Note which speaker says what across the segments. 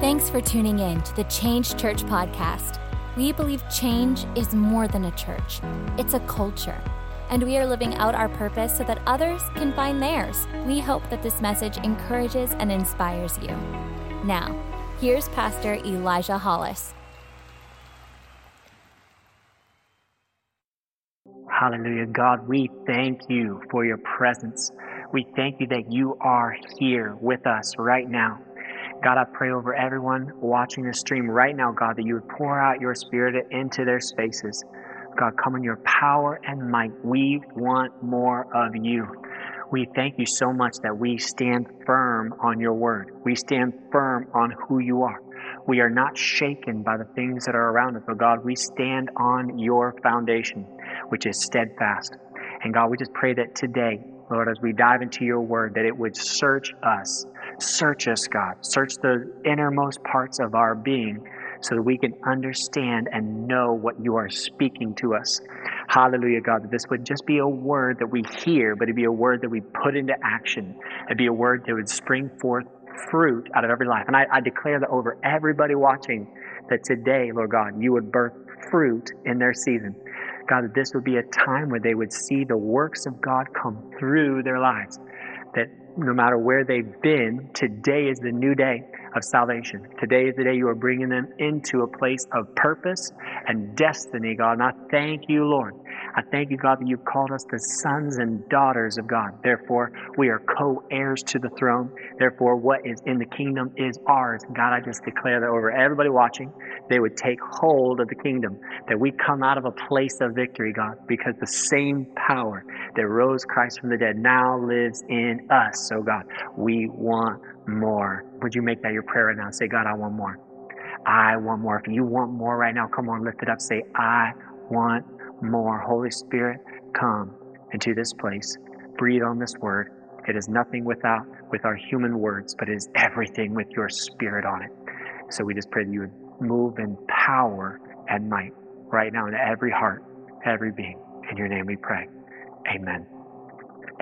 Speaker 1: Thanks for tuning in to the Change Church podcast. We believe change is more than a church, it's a culture. And we are living out our purpose so that others can find theirs. We hope that this message encourages and inspires you. Now, here's Pastor Elijah Hollis.
Speaker 2: Hallelujah. God, we thank you for your presence. We thank you that you are here with us right now. God, I pray over everyone watching this stream right now, God, that you would pour out your spirit into their spaces. God, come in your power and might. We want more of you. We thank you so much that we stand firm on your word. We stand firm on who you are. We are not shaken by the things that are around us, but God, we stand on your foundation, which is steadfast. And God, we just pray that today, Lord, as we dive into your word, that it would search us Search us, God. Search the innermost parts of our being so that we can understand and know what you are speaking to us. Hallelujah, God, that this would just be a word that we hear, but it'd be a word that we put into action. It'd be a word that would spring forth fruit out of every life. And I, I declare that over everybody watching, that today, Lord God, you would birth fruit in their season. God, that this would be a time where they would see the works of God come through their lives. That no matter where they've been, today is the new day of salvation. Today is the day you are bringing them into a place of purpose and destiny, God. And I thank you, Lord. I thank you, God, that you've called us the sons and daughters of God. Therefore, we are co heirs to the throne. Therefore, what is in the kingdom is ours. God, I just declare that over everybody watching, they would take hold of the kingdom, that we come out of a place of victory, God, because the same power that rose Christ from the dead now lives in us. So, God, we want more. Would you make that your prayer right now? Say, God, I want more. I want more. If you want more right now, come on, lift it up. Say, I want more. Holy Spirit, come into this place. Breathe on this word. It is nothing without with our human words, but it is everything with your spirit on it. So we just pray that you would move in power and might right now in every heart, every being. In your name we pray. Amen.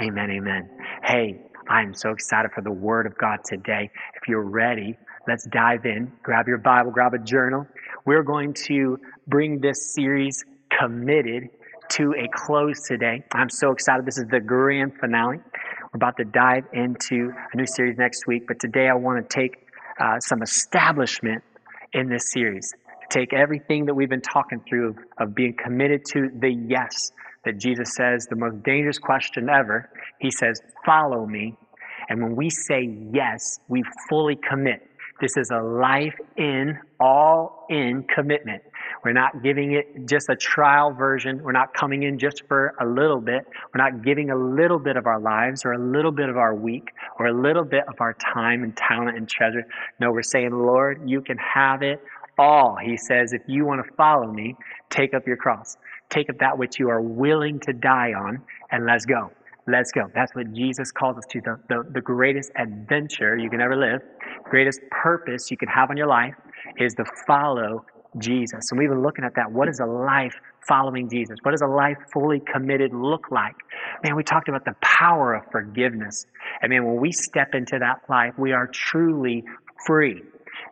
Speaker 2: Amen. Amen. Hey, I'm so excited for the Word of God today. If you're ready, let's dive in. Grab your Bible, grab a journal. We're going to bring this series committed to a close today. I'm so excited. This is the grand finale. We're about to dive into a new series next week, but today I want to take uh, some establishment in this series. Take everything that we've been talking through of, of being committed to the yes that Jesus says, the most dangerous question ever. He says, Follow me. And when we say yes, we fully commit. This is a life in, all in commitment. We're not giving it just a trial version. We're not coming in just for a little bit. We're not giving a little bit of our lives or a little bit of our week or a little bit of our time and talent and treasure. No, we're saying, Lord, you can have it all. He says, if you want to follow me, take up your cross. Take up that which you are willing to die on and let's go. Let's go. That's what Jesus calls us to. The, the, the greatest adventure you can ever live, greatest purpose you can have on your life is to follow Jesus. And we've been looking at that. What is a life following Jesus? What does a life fully committed look like? Man, we talked about the power of forgiveness. I mean, when we step into that life, we are truly free.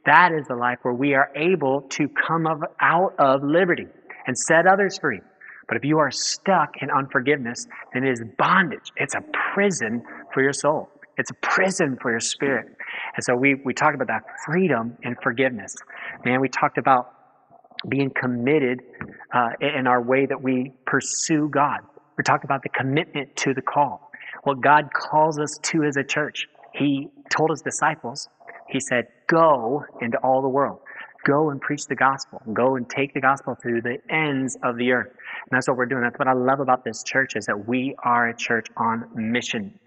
Speaker 2: That is the life where we are able to come of, out of liberty and set others free. But if you are stuck in unforgiveness, then it is bondage. It's a prison for your soul. It's a prison for your spirit. And so we, we talked about that freedom and forgiveness. Man, we talked about being committed uh, in our way that we pursue God. We're talking about the commitment to the call. What God calls us to as a church. He told his disciples, He said, Go into all the world. Go and preach the gospel. Go and take the gospel to the ends of the earth. That's what we're doing. That's what I love about this church is that we are a church on mission.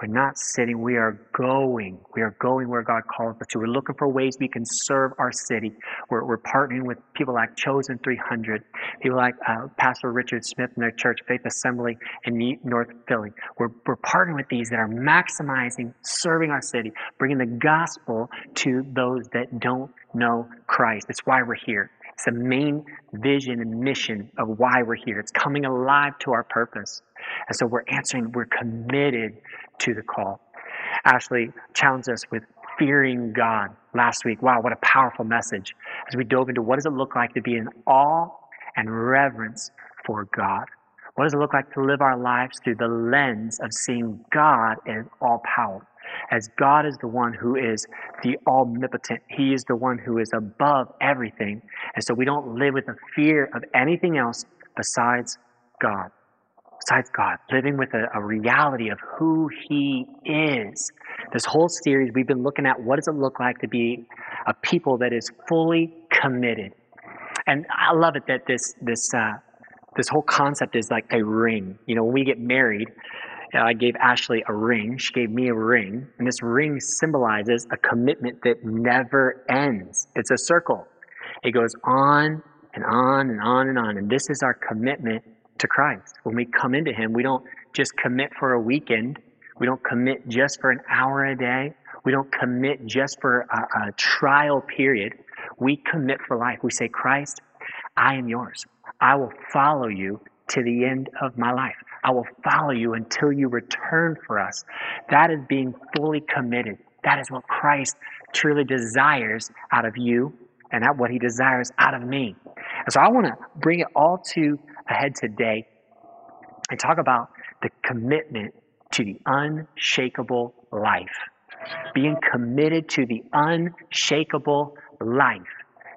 Speaker 2: We're not sitting, we are going. We are going where God calls us to. We're looking for ways we can serve our city. We're, we're partnering with people like Chosen 300, people like uh, Pastor Richard Smith and their church, Faith Assembly in North Philly. We're, we're partnering with these that are maximizing serving our city, bringing the gospel to those that don't know Christ. That's why we're here. It's the main vision and mission of why we're here. It's coming alive to our purpose. And so we're answering, we're committed to the call. Ashley challenged us with fearing God last week. Wow, what a powerful message as we dove into what does it look like to be in awe and reverence for God. What does it look like to live our lives through the lens of seeing God as all powerful? As God is the one who is the omnipotent, He is the one who is above everything. And so we don't live with a fear of anything else besides God. Besides God, living with a, a reality of who He is. This whole series, we've been looking at what does it look like to be a people that is fully committed. And I love it that this this uh, this whole concept is like a ring. You know, when we get married, uh, I gave Ashley a ring. She gave me a ring. And this ring symbolizes a commitment that never ends. It's a circle. It goes on and on and on and on. And this is our commitment to Christ. When we come into Him, we don't just commit for a weekend. We don't commit just for an hour a day. We don't commit just for a, a trial period. We commit for life. We say, Christ, I am yours. I will follow you to the end of my life. I will follow you until you return for us. That is being fully committed. That is what Christ truly desires out of you and that what he desires out of me. And so I want to bring it all to a head today and talk about the commitment to the unshakable life. Being committed to the unshakable life.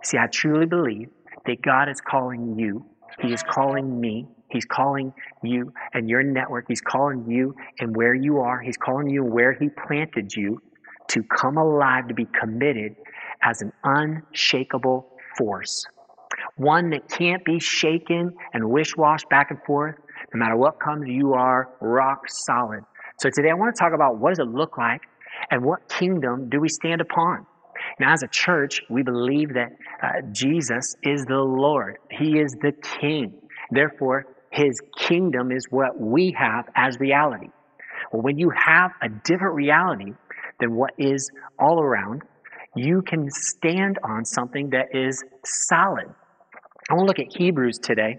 Speaker 2: See, I truly believe that God is calling you he is calling me. He's calling you and your network. He's calling you and where you are. He's calling you where He planted you to come alive, to be committed as an unshakable force. One that can't be shaken and wish washed back and forth. No matter what comes, you are rock solid. So today I want to talk about what does it look like and what kingdom do we stand upon? Now, as a church, we believe that uh, Jesus is the Lord, He is the King. Therefore, His kingdom is what we have as reality. Well, when you have a different reality than what is all around, you can stand on something that is solid. I want to look at Hebrews today.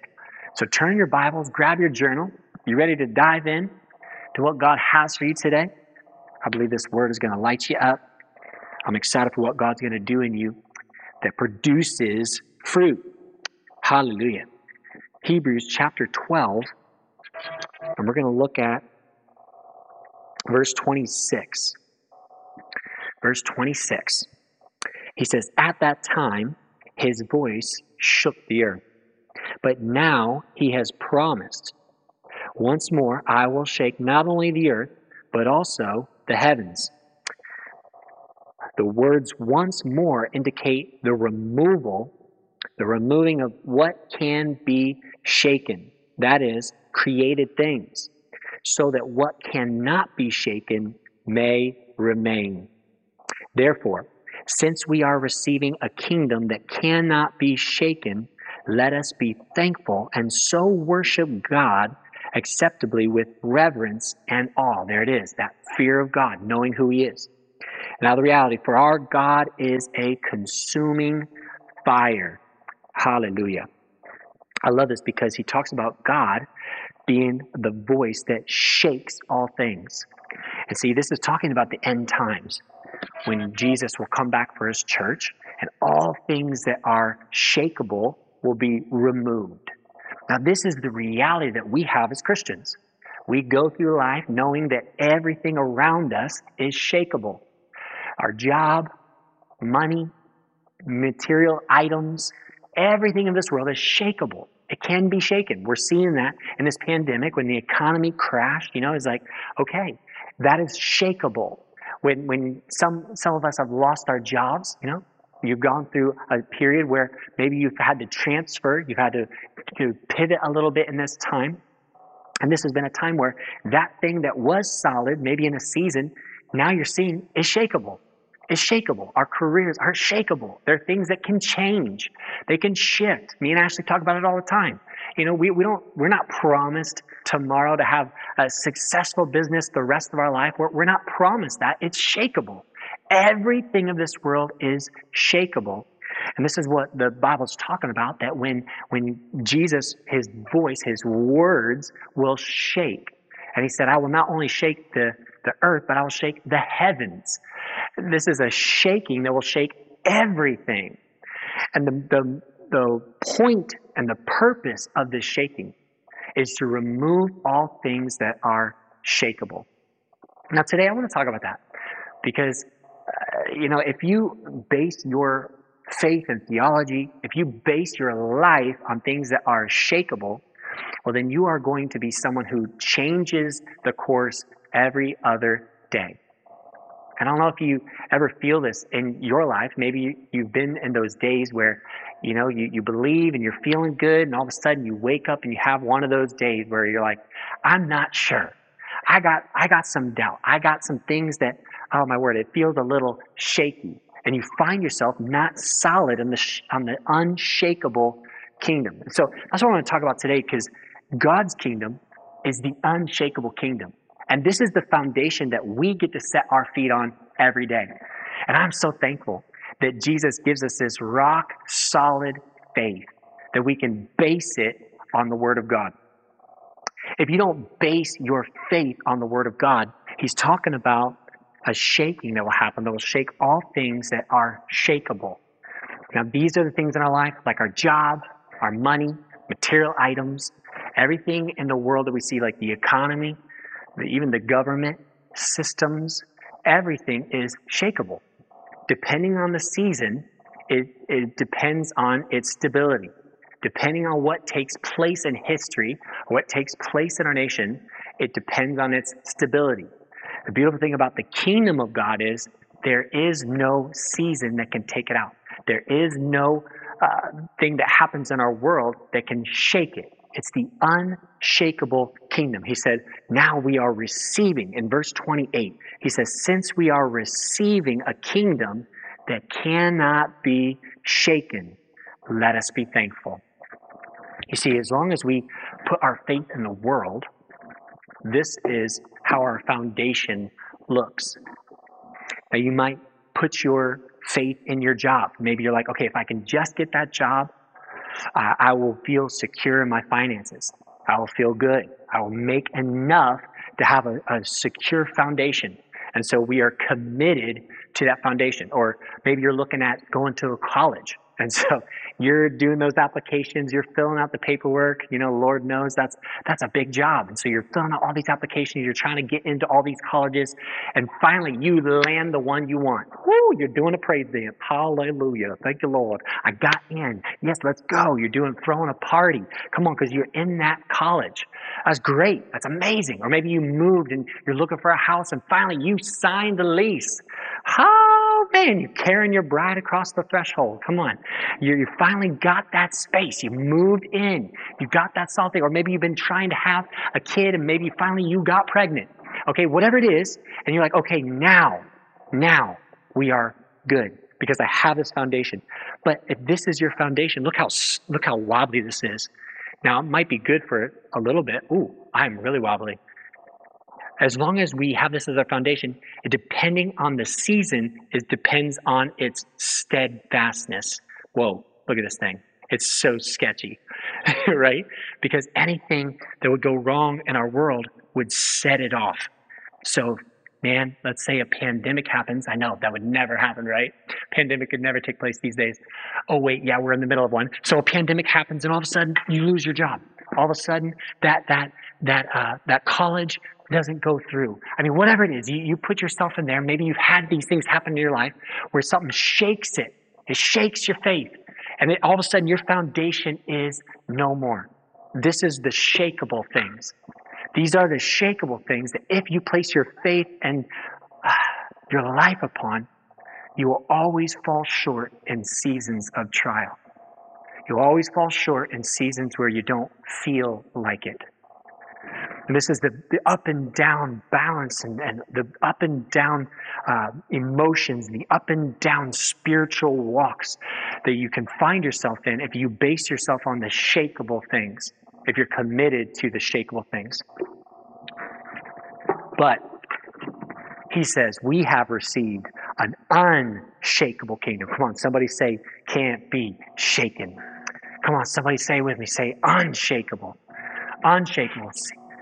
Speaker 2: So turn your Bibles, grab your journal. You ready to dive in to what God has for you today? I believe this word is going to light you up. I'm excited for what God's going to do in you that produces fruit. Hallelujah. Hebrews chapter 12, and we're going to look at verse 26. Verse 26. He says, At that time, his voice shook the earth. But now he has promised, Once more I will shake not only the earth, but also the heavens. The words once more indicate the removal, the removing of what can be shaken. That is, created things, so that what cannot be shaken may remain. Therefore, since we are receiving a kingdom that cannot be shaken, let us be thankful and so worship God acceptably with reverence and awe. There it is, that fear of God, knowing who He is. Now, the reality for our God is a consuming fire. Hallelujah. I love this because he talks about God being the voice that shakes all things. And see, this is talking about the end times when Jesus will come back for his church and all things that are shakable will be removed. Now, this is the reality that we have as Christians. We go through life knowing that everything around us is shakable our job, money, material items, everything in this world is shakable. It can be shaken. We're seeing that in this pandemic when the economy crashed, you know, it's like, okay, that is shakable. When, when some, some of us have lost our jobs, you know, you've gone through a period where maybe you've had to transfer, you've had to, to pivot a little bit in this time. And this has been a time where that thing that was solid, maybe in a season, now you're seeing is shakable is shakable. Our careers are shakable. They're things that can change. They can shift. Me and Ashley talk about it all the time. You know, we, we don't, we're not promised tomorrow to have a successful business the rest of our life. We're, we're not promised that. It's shakable. Everything of this world is shakable. And this is what the Bible's talking about that when, when Jesus, his voice, his words will shake. And he said, I will not only shake the, the earth, but I will shake the heavens. This is a shaking that will shake everything. And the, the, the point and the purpose of this shaking is to remove all things that are shakable. Now, today I want to talk about that because, uh, you know, if you base your faith and theology, if you base your life on things that are shakable, well, then you are going to be someone who changes the course every other day. And I don't know if you ever feel this in your life. Maybe you've been in those days where, you know, you, you believe and you're feeling good, and all of a sudden you wake up and you have one of those days where you're like, I'm not sure. I got, I got some doubt. I got some things that, oh my word, it feels a little shaky. And you find yourself not solid on the, on the unshakable kingdom. And so that's what I want to talk about today because God's kingdom is the unshakable kingdom. And this is the foundation that we get to set our feet on every day. And I'm so thankful that Jesus gives us this rock solid faith that we can base it on the Word of God. If you don't base your faith on the Word of God, he's talking about a shaking that will happen that will shake all things that are shakable. Now, these are the things in our life, like our job, our money, material items, everything in the world that we see, like the economy, even the government, systems, everything is shakable. Depending on the season, it, it depends on its stability. Depending on what takes place in history, what takes place in our nation, it depends on its stability. The beautiful thing about the kingdom of God is there is no season that can take it out. There is no uh, thing that happens in our world that can shake it. It's the unshakable kingdom. He said, now we are receiving, in verse 28, he says, since we are receiving a kingdom that cannot be shaken, let us be thankful. You see, as long as we put our faith in the world, this is how our foundation looks. Now, you might put your faith in your job. Maybe you're like, okay, if I can just get that job, I will feel secure in my finances. I will feel good. I will make enough to have a, a secure foundation. And so we are committed to that foundation. Or maybe you're looking at going to a college. And so you're doing those applications, you're filling out the paperwork. You know, Lord knows that's that's a big job. And so you're filling out all these applications, you're trying to get into all these colleges, and finally you land the one you want. Woo, you're doing a praise dance. Hallelujah. Thank you, Lord. I got in. Yes, let's go. You're doing throwing a party. Come on, because you're in that college. That's great. That's amazing. Or maybe you moved and you're looking for a house and finally you signed the lease. Oh man, you're carrying your bride across the threshold. Come on. You, you finally got that space. You moved in. You got that salty. Or maybe you've been trying to have a kid and maybe finally you got pregnant. Okay, whatever it is. And you're like, okay, now, now we are good because I have this foundation. But if this is your foundation, look how, look how wobbly this is. Now, it might be good for a little bit. Ooh, I'm really wobbly as long as we have this as our foundation, depending on the season, it depends on its steadfastness. Whoa, look at this thing. It's so sketchy, right? Because anything that would go wrong in our world would set it off. So, man, let's say a pandemic happens. I know that would never happen, right? Pandemic could never take place these days. Oh, wait, yeah, we're in the middle of one. So a pandemic happens, and all of a sudden, you lose your job. All of a sudden, that that that uh, that college doesn't go through. I mean, whatever it is, you, you put yourself in there. Maybe you've had these things happen in your life where something shakes it. It shakes your faith. And then all of a sudden, your foundation is no more. This is the shakable things. These are the shakable things that if you place your faith and uh, your life upon, you will always fall short in seasons of trial. You'll always fall short in seasons where you don't feel like it. And this is the, the up and down balance and, and the up and down uh, emotions, the up and down spiritual walks that you can find yourself in if you base yourself on the shakable things, if you're committed to the shakable things. But he says, we have received an unshakable kingdom. Come on, somebody say, can't be shaken. Come on, somebody say with me, say, unshakable. Unshakable.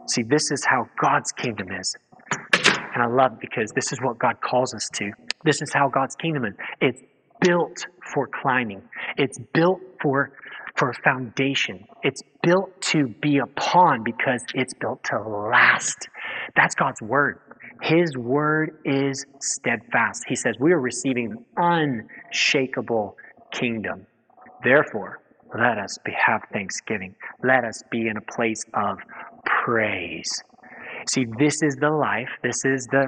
Speaker 2: See, this is how God's kingdom is. And I love because this is what God calls us to. This is how God's kingdom is. It's built for climbing. It's built for for a foundation. It's built to be upon because it's built to last. That's God's word. His word is steadfast. He says we are receiving an unshakable kingdom. Therefore, let us be, have thanksgiving. Let us be in a place of praise. See, this is the life. This is the,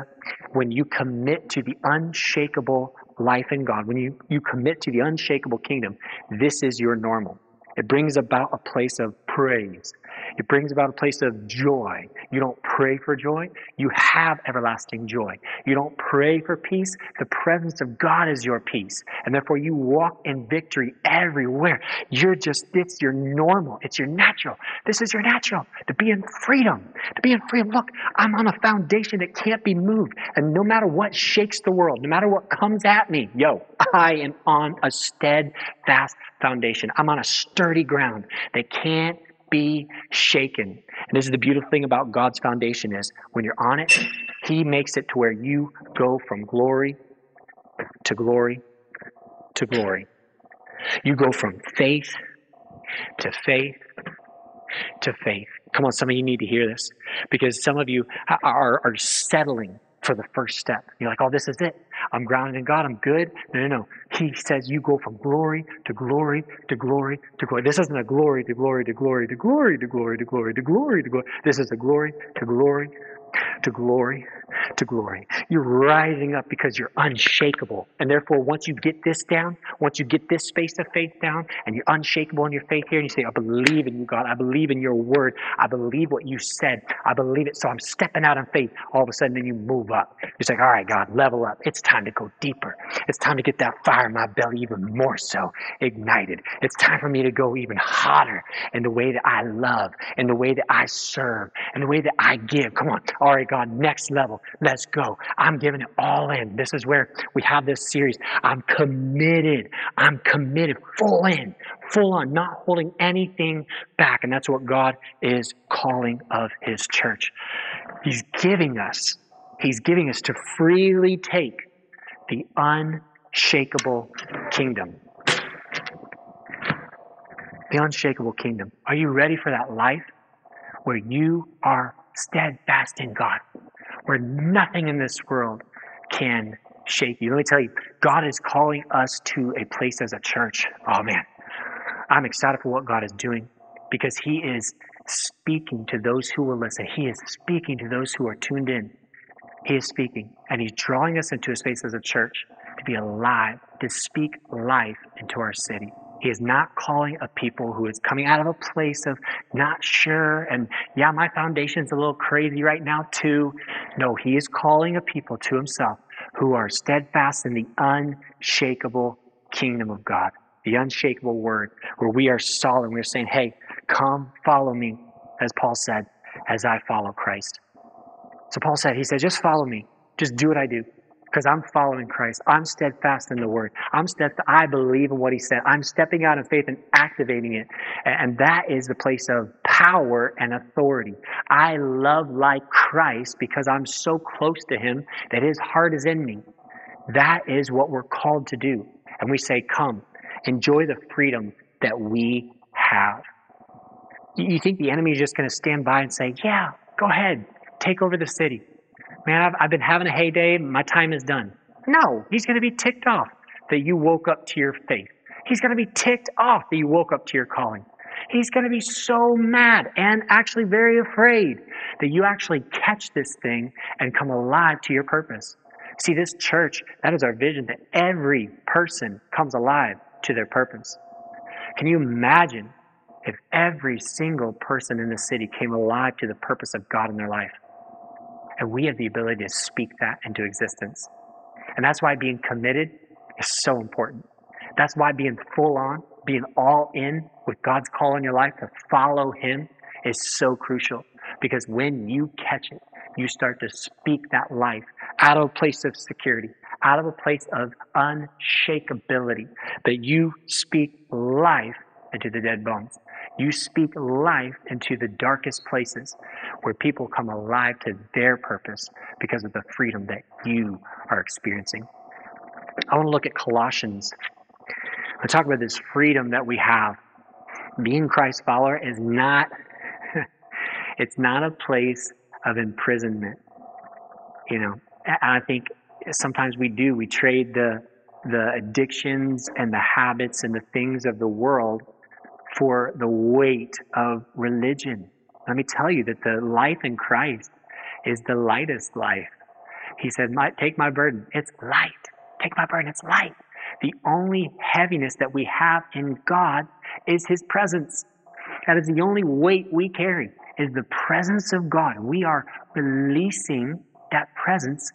Speaker 2: when you commit to the unshakable life in God, when you, you commit to the unshakable kingdom, this is your normal. It brings about a place of praise. It brings about a place of joy. You don't pray for joy, you have everlasting joy. You don't pray for peace, the presence of God is your peace. And therefore, you walk in victory everywhere. You're just, it's your normal, it's your natural. This is your natural to be in freedom. To be in freedom. Look, I'm on a foundation that can't be moved. And no matter what shakes the world, no matter what comes at me, yo, I am on a steadfast foundation. I'm on a sturdy ground that can't be shaken. And this is the beautiful thing about God's foundation is when you're on it, he makes it to where you go from glory to glory to glory. You go from faith to faith to faith. Come on, some of you need to hear this because some of you are, are settling for the first step. You're like, oh, this is it. I'm grounded in God. I'm good. No, no, no. He says you go from glory to glory to glory to glory. This isn't a glory to glory to glory to glory to glory to glory to glory to glory. This is a glory to glory to glory to glory. You're rising up because you're unshakable. And therefore, once you get this down, once you get this space of faith down, and you're unshakable in your faith here, and you say, I believe in you, God. I believe in your word. I believe what you said. I believe it. So I'm stepping out in faith. All of a sudden, then you move up. You're like, all right, God, level up. It's time to go deeper. It's time to get that fire in my belly even more so ignited. It's time for me to go even hotter in the way that I love, in the way that I serve, in the way that I give. Come on. All right, God, next level. Let's go. I'm giving it all in. This is where we have this series. I'm committed. I'm committed, full in, full on, not holding anything back. And that's what God is calling of His church. He's giving us, He's giving us to freely take the unshakable kingdom. The unshakable kingdom. Are you ready for that life where you are steadfast in God, where nothing in this world can shake you. Let me tell you, God is calling us to a place as a church. Oh man, I'm excited for what God is doing because He is speaking to those who will listen. He is speaking to those who are tuned in. He is speaking, and He's drawing us into a space as a church to be alive, to speak life into our city. He is not calling a people who is coming out of a place of not sure and, yeah, my foundation's a little crazy right now, too. No, he is calling a people to himself who are steadfast in the unshakable kingdom of God, the unshakable word, where we are solid. We're saying, hey, come follow me, as Paul said, as I follow Christ. So Paul said, he said, just follow me. Just do what I do because I'm following Christ. I'm steadfast in the Word. I'm steadfast. I believe in what He said. I'm stepping out in faith and activating it. And that is the place of power and authority. I love like Christ because I'm so close to Him that His heart is in me. That is what we're called to do. And we say, Come, enjoy the freedom that we have. You think the enemy is just going to stand by and say, Yeah, go ahead, take over the city? Man, I've, I've been having a heyday. My time is done. No, he's going to be ticked off that you woke up to your faith. He's going to be ticked off that you woke up to your calling. He's going to be so mad and actually very afraid that you actually catch this thing and come alive to your purpose. See, this church, that is our vision that every person comes alive to their purpose. Can you imagine if every single person in the city came alive to the purpose of God in their life? And we have the ability to speak that into existence. And that's why being committed is so important. That's why being full on, being all in with God's call in your life to follow Him is so crucial. Because when you catch it, you start to speak that life out of a place of security, out of a place of unshakability, that you speak life into the dead bones. You speak life into the darkest places where people come alive to their purpose because of the freedom that you are experiencing. I want to look at Colossians. I talk about this freedom that we have. Being Christ follower is not it's not a place of imprisonment. You know, I think sometimes we do. We trade the the addictions and the habits and the things of the world for the weight of religion. Let me tell you that the life in Christ is the lightest life. He said, Take my burden. It's light. Take my burden. It's light. The only heaviness that we have in God is His presence. That is the only weight we carry, is the presence of God. We are releasing that presence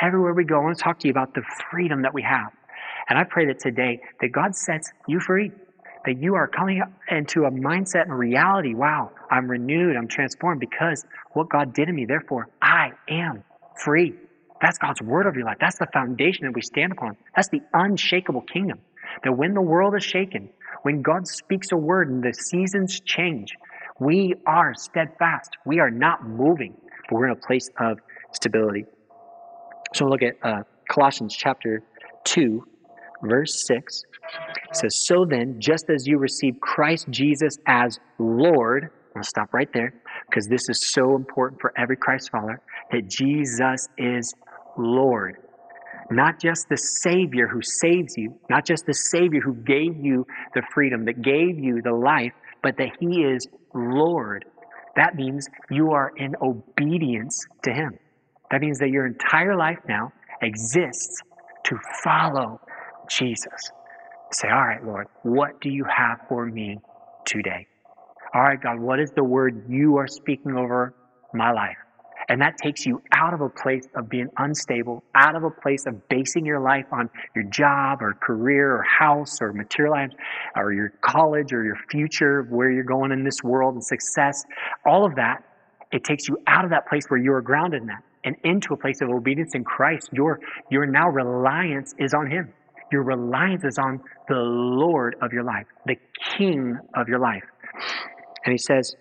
Speaker 2: everywhere we go. I want to talk to you about the freedom that we have. And I pray that today that God sets you free, that you are coming into a mindset and reality. Wow, I'm renewed, I'm transformed because what God did in me. Therefore, I am free. That's God's word over your life. That's the foundation that we stand upon. That's the unshakable kingdom. That when the world is shaken, when God speaks a word and the seasons change, we are steadfast. We are not moving, but we're in a place of stability. So look at uh, Colossians chapter 2, verse 6. Says, So then, just as you received Christ Jesus as Lord, I'll stop right there because this is so important for every Christ follower that Jesus is Lord. Not just the Savior who saves you, not just the Savior who gave you the freedom, that gave you the life, but that He is Lord. That means you are in obedience to Him. That means that your entire life now exists to follow Jesus. Say, all right, Lord, what do you have for me today? All right, God, what is the word you are speaking over my life? And that takes you out of a place of being unstable, out of a place of basing your life on your job or career or house or material items or your college or your future, where you're going in this world and success. All of that, it takes you out of that place where you are grounded in that and into a place of obedience in Christ. Your, your now reliance is on Him. Your reliance is on the Lord of your life, the King of your life. And he says,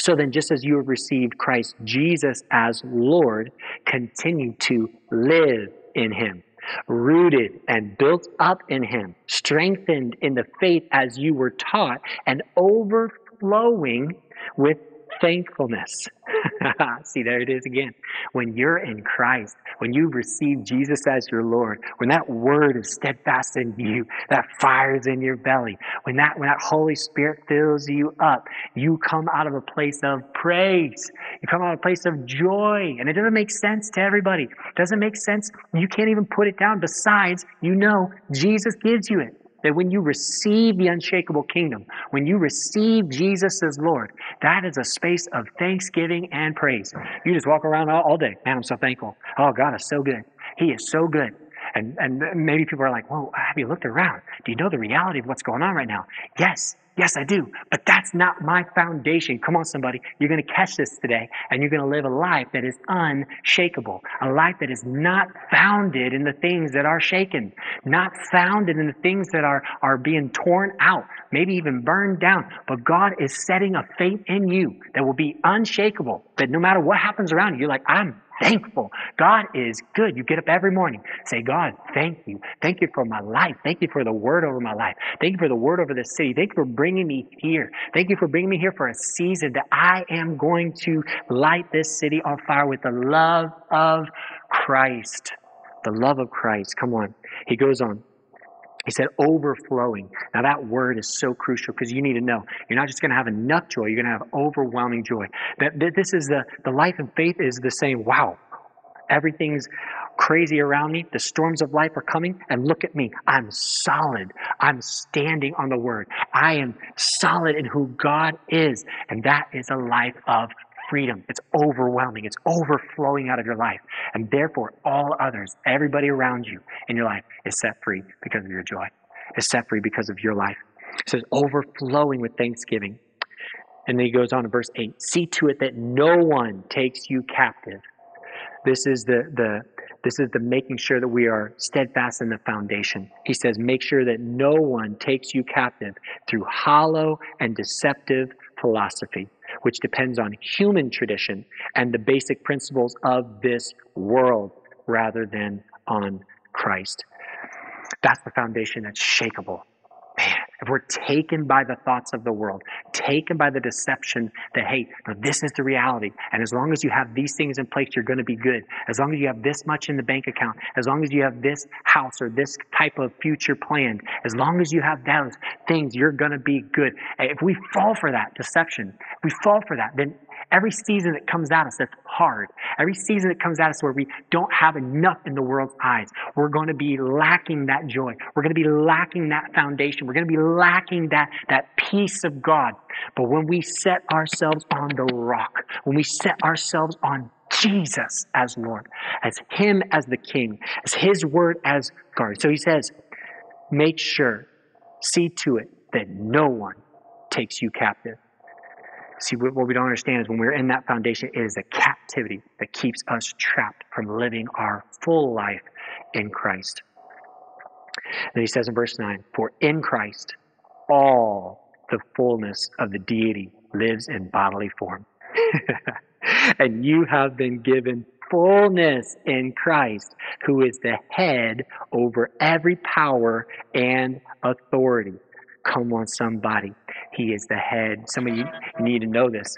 Speaker 2: so then, just as you have received Christ Jesus as Lord, continue to live in him, rooted and built up in him, strengthened in the faith as you were taught, and overflowing with thankfulness. See, there it is again. When you're in Christ, when you receive Jesus as your Lord, when that word is steadfast in you, that fire is in your belly, when that, when that Holy Spirit fills you up, you come out of a place of praise. You come out of a place of joy. And it doesn't make sense to everybody. It doesn't make sense. You can't even put it down. Besides, you know Jesus gives you it. That when you receive the unshakable kingdom, when you receive Jesus as Lord, that is a space of thanksgiving and praise. You just walk around all, all day. Man, I'm so thankful. Oh, God is so good. He is so good. And, and maybe people are like, well, have you looked around? Do you know the reality of what's going on right now? Yes, Yes, I do. But that's not my foundation. Come on, somebody. You're going to catch this today and you're going to live a life that is unshakable. A life that is not founded in the things that are shaken. Not founded in the things that are, are being torn out. Maybe even burned down. But God is setting a faith in you that will be unshakable. That no matter what happens around you, you're like, I'm thankful. God is good. You get up every morning, say, God, thank you. Thank you for my life. Thank you for the word over my life. Thank you for the word over this city. Thank you for bringing me here. Thank you for bringing me here for a season that I am going to light this city on fire with the love of Christ. The love of Christ. Come on. He goes on. He said overflowing. Now that word is so crucial because you need to know you're not just going to have enough joy, you're going to have overwhelming joy. That, that this is the, the life and faith is the same. Wow, everything's crazy around me. The storms of life are coming, and look at me. I'm solid. I'm standing on the word. I am solid in who God is. And that is a life of freedom. It's overwhelming. It's overflowing out of your life. And therefore, all others, everybody around you in your life is set free because of your joy, is set free because of your life. It says, overflowing with thanksgiving. And then he goes on to verse 8 See to it that no one takes you captive. This is the, the, this is the making sure that we are steadfast in the foundation. He says, Make sure that no one takes you captive through hollow and deceptive philosophy which depends on human tradition and the basic principles of this world rather than on Christ. That's the foundation that's shakable. If we're taken by the thoughts of the world, taken by the deception that, hey, this is the reality. And as long as you have these things in place, you're going to be good. As long as you have this much in the bank account, as long as you have this house or this type of future planned, as long as you have those things, you're going to be good. If we fall for that deception, if we fall for that, then Every season that comes at us that's hard, every season that comes at us where we don't have enough in the world's eyes, we're going to be lacking that joy. We're going to be lacking that foundation. We're going to be lacking that, that peace of God. But when we set ourselves on the rock, when we set ourselves on Jesus as Lord, as Him as the King, as His word as guard. So He says, make sure, see to it that no one takes you captive. See, what we don't understand is when we're in that foundation, it is a captivity that keeps us trapped from living our full life in Christ. Then he says in verse 9, For in Christ all the fullness of the deity lives in bodily form. and you have been given fullness in Christ, who is the head over every power and authority. Come on, somebody. He is the head. Some of you need to know this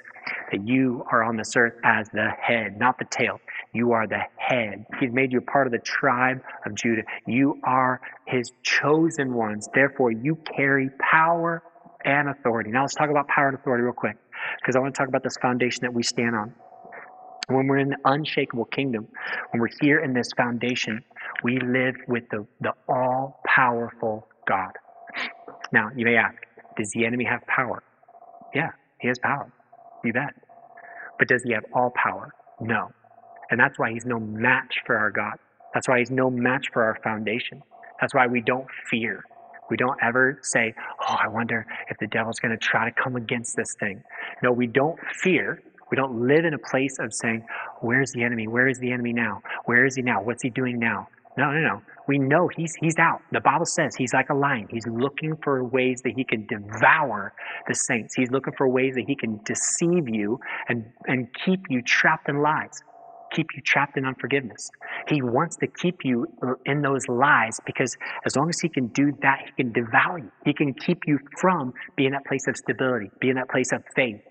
Speaker 2: that you are on this earth as the head, not the tail. You are the head. He's made you a part of the tribe of Judah. You are his chosen ones. Therefore, you carry power and authority. Now, let's talk about power and authority real quick because I want to talk about this foundation that we stand on. When we're in the unshakable kingdom, when we're here in this foundation, we live with the, the all powerful God. Now, you may ask, does the enemy have power? Yeah, he has power. You bet. But does he have all power? No. And that's why he's no match for our God. That's why he's no match for our foundation. That's why we don't fear. We don't ever say, Oh, I wonder if the devil's going to try to come against this thing. No, we don't fear. We don't live in a place of saying, Where's the enemy? Where is the enemy now? Where is he now? What's he doing now? No, no, no. We know he's, he's out. The Bible says he's like a lion. He's looking for ways that he can devour the saints. He's looking for ways that he can deceive you and, and keep you trapped in lies, keep you trapped in unforgiveness. He wants to keep you uh, in those lies because as long as he can do that, he can devour you. He can keep you from being that place of stability, being that place of faith,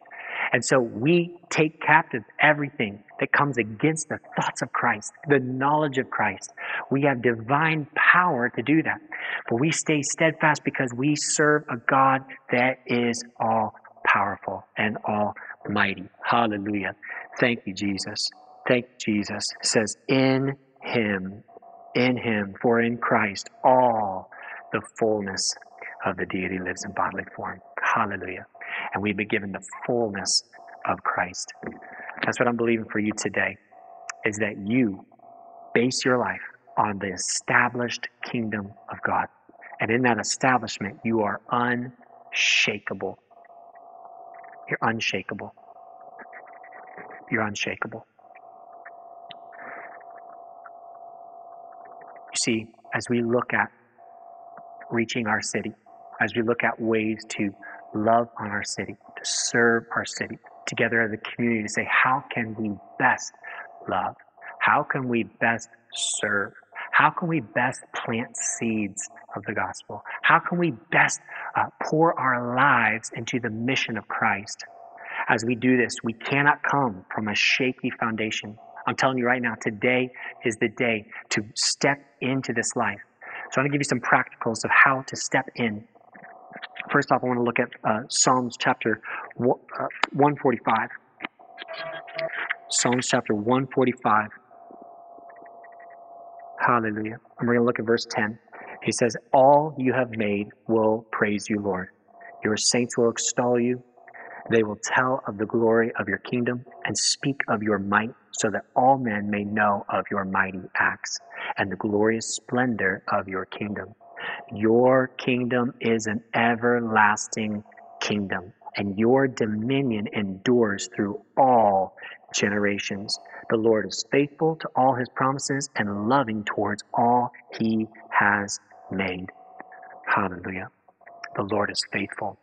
Speaker 2: and so we take captive everything that comes against the thoughts of Christ, the knowledge of Christ. We have divine power to do that. But we stay steadfast because we serve a God that is all powerful and almighty. Hallelujah. Thank you, Jesus. Thank you, Jesus. It says, In him, in him, for in Christ, all the fullness of the deity lives in bodily form. Hallelujah and we've been given the fullness of Christ. That's what I'm believing for you today is that you base your life on the established kingdom of God. And in that establishment, you are unshakable. You're unshakable. You're unshakable. You see, as we look at reaching our city, as we look at ways to love on our city, to serve our city, together as a community to say, how can we best love? How can we best serve? How can we best plant seeds of the gospel? How can we best uh, pour our lives into the mission of Christ? As we do this, we cannot come from a shaky foundation. I'm telling you right now, today is the day to step into this life. So I'm going to give you some practicals of how to step in First off, I want to look at uh, Psalms chapter uh, 145. Psalms chapter 145. Hallelujah. And we're going to look at verse 10. He says, All you have made will praise you, Lord. Your saints will extol you. They will tell of the glory of your kingdom and speak of your might, so that all men may know of your mighty acts and the glorious splendor of your kingdom. Your kingdom is an everlasting kingdom, and your dominion endures through all generations. The Lord is faithful to all his promises and loving towards all he has made. Hallelujah. The Lord is faithful.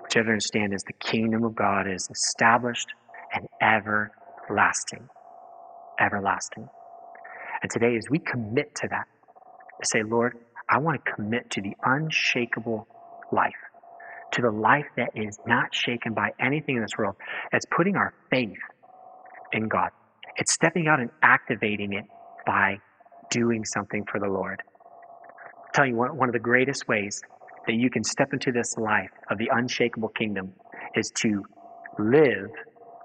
Speaker 2: What you have to understand is the kingdom of God is established and everlasting. Everlasting. And today, as we commit to that, to say, Lord, I want to commit to the unshakable life, to the life that is not shaken by anything in this world. It's putting our faith in God. It's stepping out and activating it by doing something for the Lord. I'll tell you, one, one of the greatest ways that you can step into this life of the unshakable kingdom is to live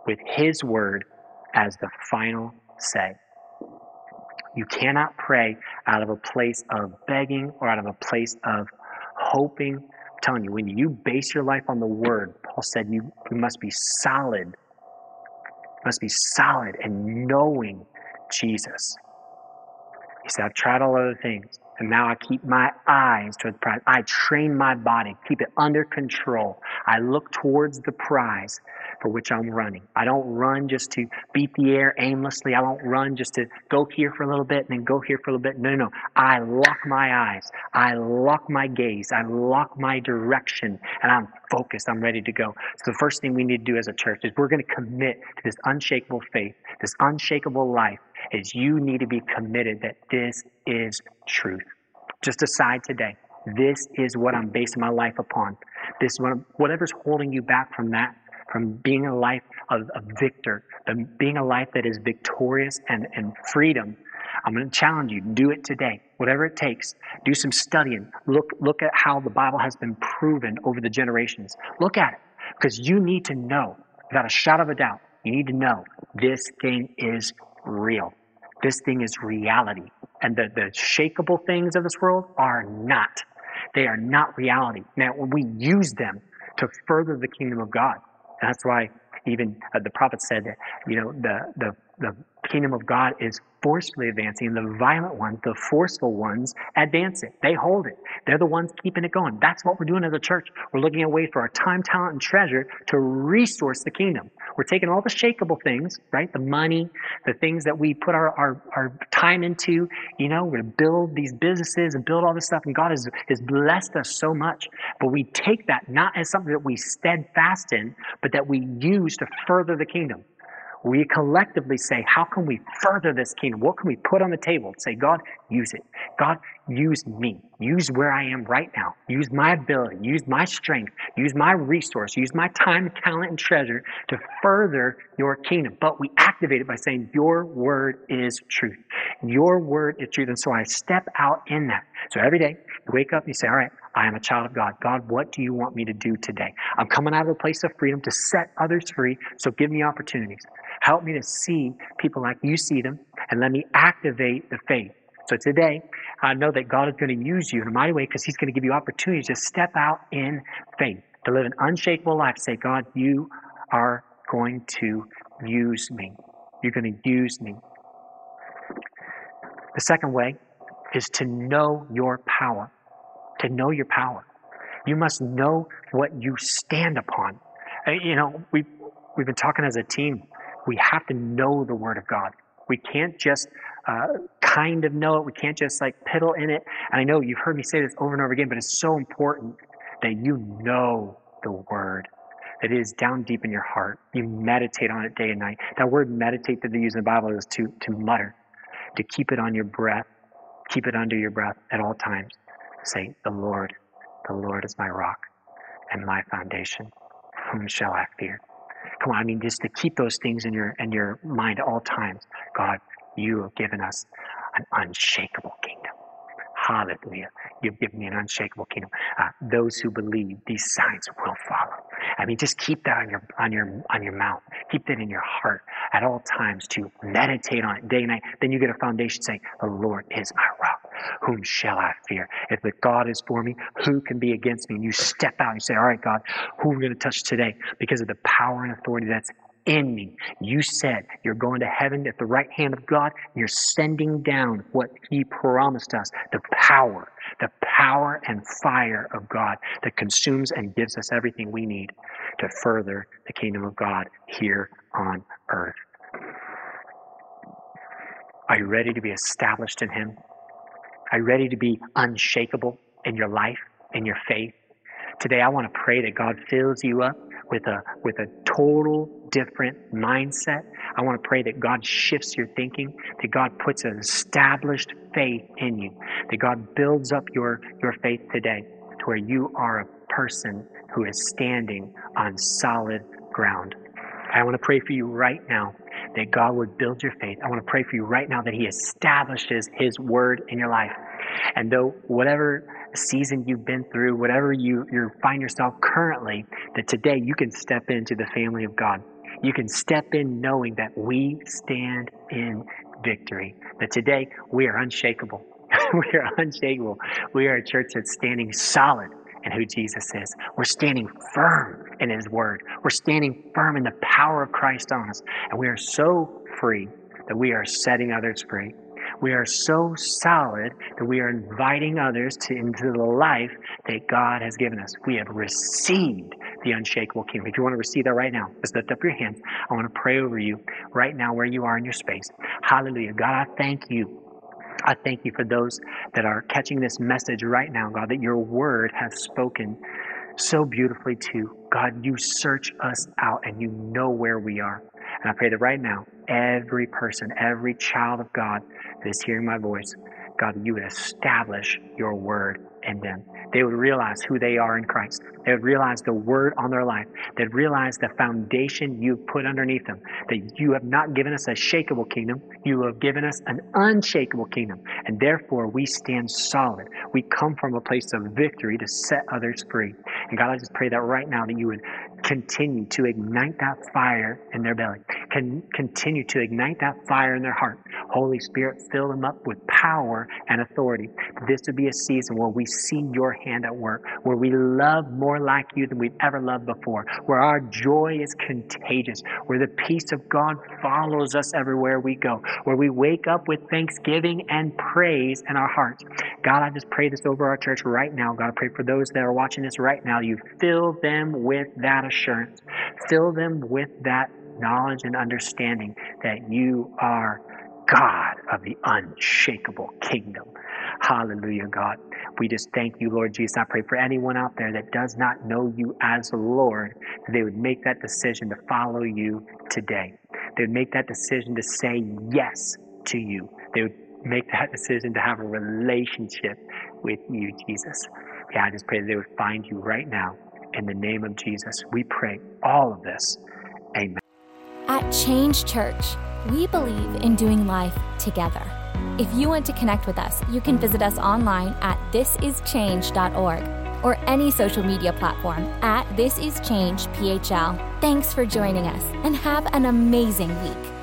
Speaker 2: with His word as the final say. You cannot pray out of a place of begging or out of a place of hoping. I'm telling you, when you base your life on the word, Paul said you, you must be solid. You must be solid and knowing Jesus. He said, I've tried all other things. And now I keep my eyes toward the prize. I train my body, keep it under control. I look towards the prize for which I'm running. I don't run just to beat the air aimlessly. I don't run just to go here for a little bit and then go here for a little bit. No, no, no. I lock my eyes. I lock my gaze. I lock my direction and I'm focused. I'm ready to go. So the first thing we need to do as a church is we're going to commit to this unshakable faith, this unshakable life is you need to be committed that this is truth. Just decide today. This is what I'm basing my life upon. This whatever's holding you back from that, from being a life of a victor, being a life that is victorious and, and freedom. I'm going to challenge you. Do it today. Whatever it takes. Do some studying. Look, look at how the Bible has been proven over the generations. Look at it. Because you need to know, without a shot of a doubt, you need to know this thing is real. This thing is reality. And the, the shakable things of this world are not. They are not reality. Now, when we use them to further the kingdom of God, that's why even uh, the prophet said that, you know, the, the, the kingdom of God is forcefully advancing. The violent ones, the forceful ones, advance it. They hold it. They're the ones keeping it going. That's what we're doing as a church. We're looking at ways for our time, talent, and treasure to resource the kingdom. We're taking all the shakable things, right? The money, the things that we put our, our, our time into, you know, we're to build these businesses and build all this stuff. And God has, has blessed us so much. But we take that not as something that we steadfast in, but that we use to further the kingdom we collectively say, how can we further this kingdom? What can we put on the table? Say, God, use it. God, use me. Use where I am right now. Use my ability. Use my strength. Use my resource. Use my time, talent, and treasure to further your kingdom. But we activate it by saying, Your word is truth. Your word is truth. And so I step out in that. So every day, you wake up and you say, All right, I am a child of God. God, what do you want me to do today? I'm coming out of a place of freedom to set others free. So give me opportunities. Help me to see people like you see them and let me activate the faith. So today, I know that God is going to use you in a mighty way because He's going to give you opportunities to step out in faith, to live an unshakable life. Say, God, you are going to use me. You're going to use me. The second way is to know your power. To know your power. You must know what you stand upon. Uh, you know, we, we've been talking as a team we have to know the Word of God. We can't just uh, kind of know it. We can't just like piddle in it. And I know you've heard me say this over and over again, but it's so important that you know the Word. That it is down deep in your heart. You meditate on it day and night. That word meditate that they use in the Bible is to, to mutter, to keep it on your breath, keep it under your breath at all times. Say, The Lord, the Lord is my rock and my foundation. Whom shall I fear? Come on, I mean, just to keep those things in your in your mind at all times. God, you have given us an unshakable kingdom. Hallelujah. You've given me an unshakable kingdom. Uh, those who believe, these signs will follow. I mean, just keep that on your on your on your mouth. Keep that in your heart at all times to meditate on it day and night. Then you get a foundation saying, "The Lord is my. Whom shall I fear? If the God is for me, who can be against me?" And you step out and you say, "All right, God, who are we going to touch today?" Because of the power and authority that's in me. You said you're going to heaven at the right hand of God. you're sending down what He promised us the power, the power and fire of God that consumes and gives us everything we need to further the kingdom of God here on earth. Are you ready to be established in Him? Are you ready to be unshakable in your life, in your faith? Today, I want to pray that God fills you up with a, with a total different mindset. I want to pray that God shifts your thinking, that God puts an established faith in you, that God builds up your, your faith today to where you are a person who is standing on solid ground. I want to pray for you right now that God would build your faith. I want to pray for you right now that He establishes His word in your life. And though whatever season you've been through, whatever you, you find yourself currently, that today you can step into the family of God. You can step in knowing that we stand in victory. That today we are unshakable. we are unshakable. We are a church that's standing solid in who Jesus is. We're standing firm in His Word. We're standing firm in the power of Christ on us. And we are so free that we are setting others free. We are so solid that we are inviting others to, into the life that God has given us. We have received the unshakable kingdom. If you want to receive that right now, just lift up your hands. I want to pray over you right now where you are in your space. Hallelujah. God, I thank you. I thank you for those that are catching this message right now, God, that your word has spoken so beautifully to. God, you search us out and you know where we are. And I pray that right now, every person, every child of God that is hearing my voice, God, you would establish your word in them. They would realize who they are in Christ. They would realize the word on their life. They'd realize the foundation you've put underneath them. That you have not given us a shakable kingdom. You have given us an unshakable kingdom. And therefore, we stand solid. We come from a place of victory to set others free. And God, I just pray that right now that you would continue to ignite that fire in their belly. Can continue to ignite that fire in their heart. Holy Spirit, fill them up with power and authority. This would be a season where we see your hand at work, where we love more like you than we've ever loved before, where our joy is contagious, where the peace of God follows us everywhere we go, where we wake up with thanksgiving and praise in our hearts. God, I just pray this over our church right now. God, I pray for those that are watching this right now. You fill them with that assurance. Fill them with that knowledge and understanding that you are God of the unshakable kingdom. Hallelujah, God. We just thank you, Lord Jesus. I pray for anyone out there that does not know you as Lord, that they would make that decision to follow you today. They would make that decision to say yes to you. They would make that decision to have a relationship with you, Jesus. Yeah, I just pray that they would find you right now. In the name of Jesus, we pray all of this. Amen.
Speaker 1: At Change Church, we believe in doing life together. If you want to connect with us, you can visit us online at thisischange.org or any social media platform at thisischangephl. Thanks for joining us and have an amazing week.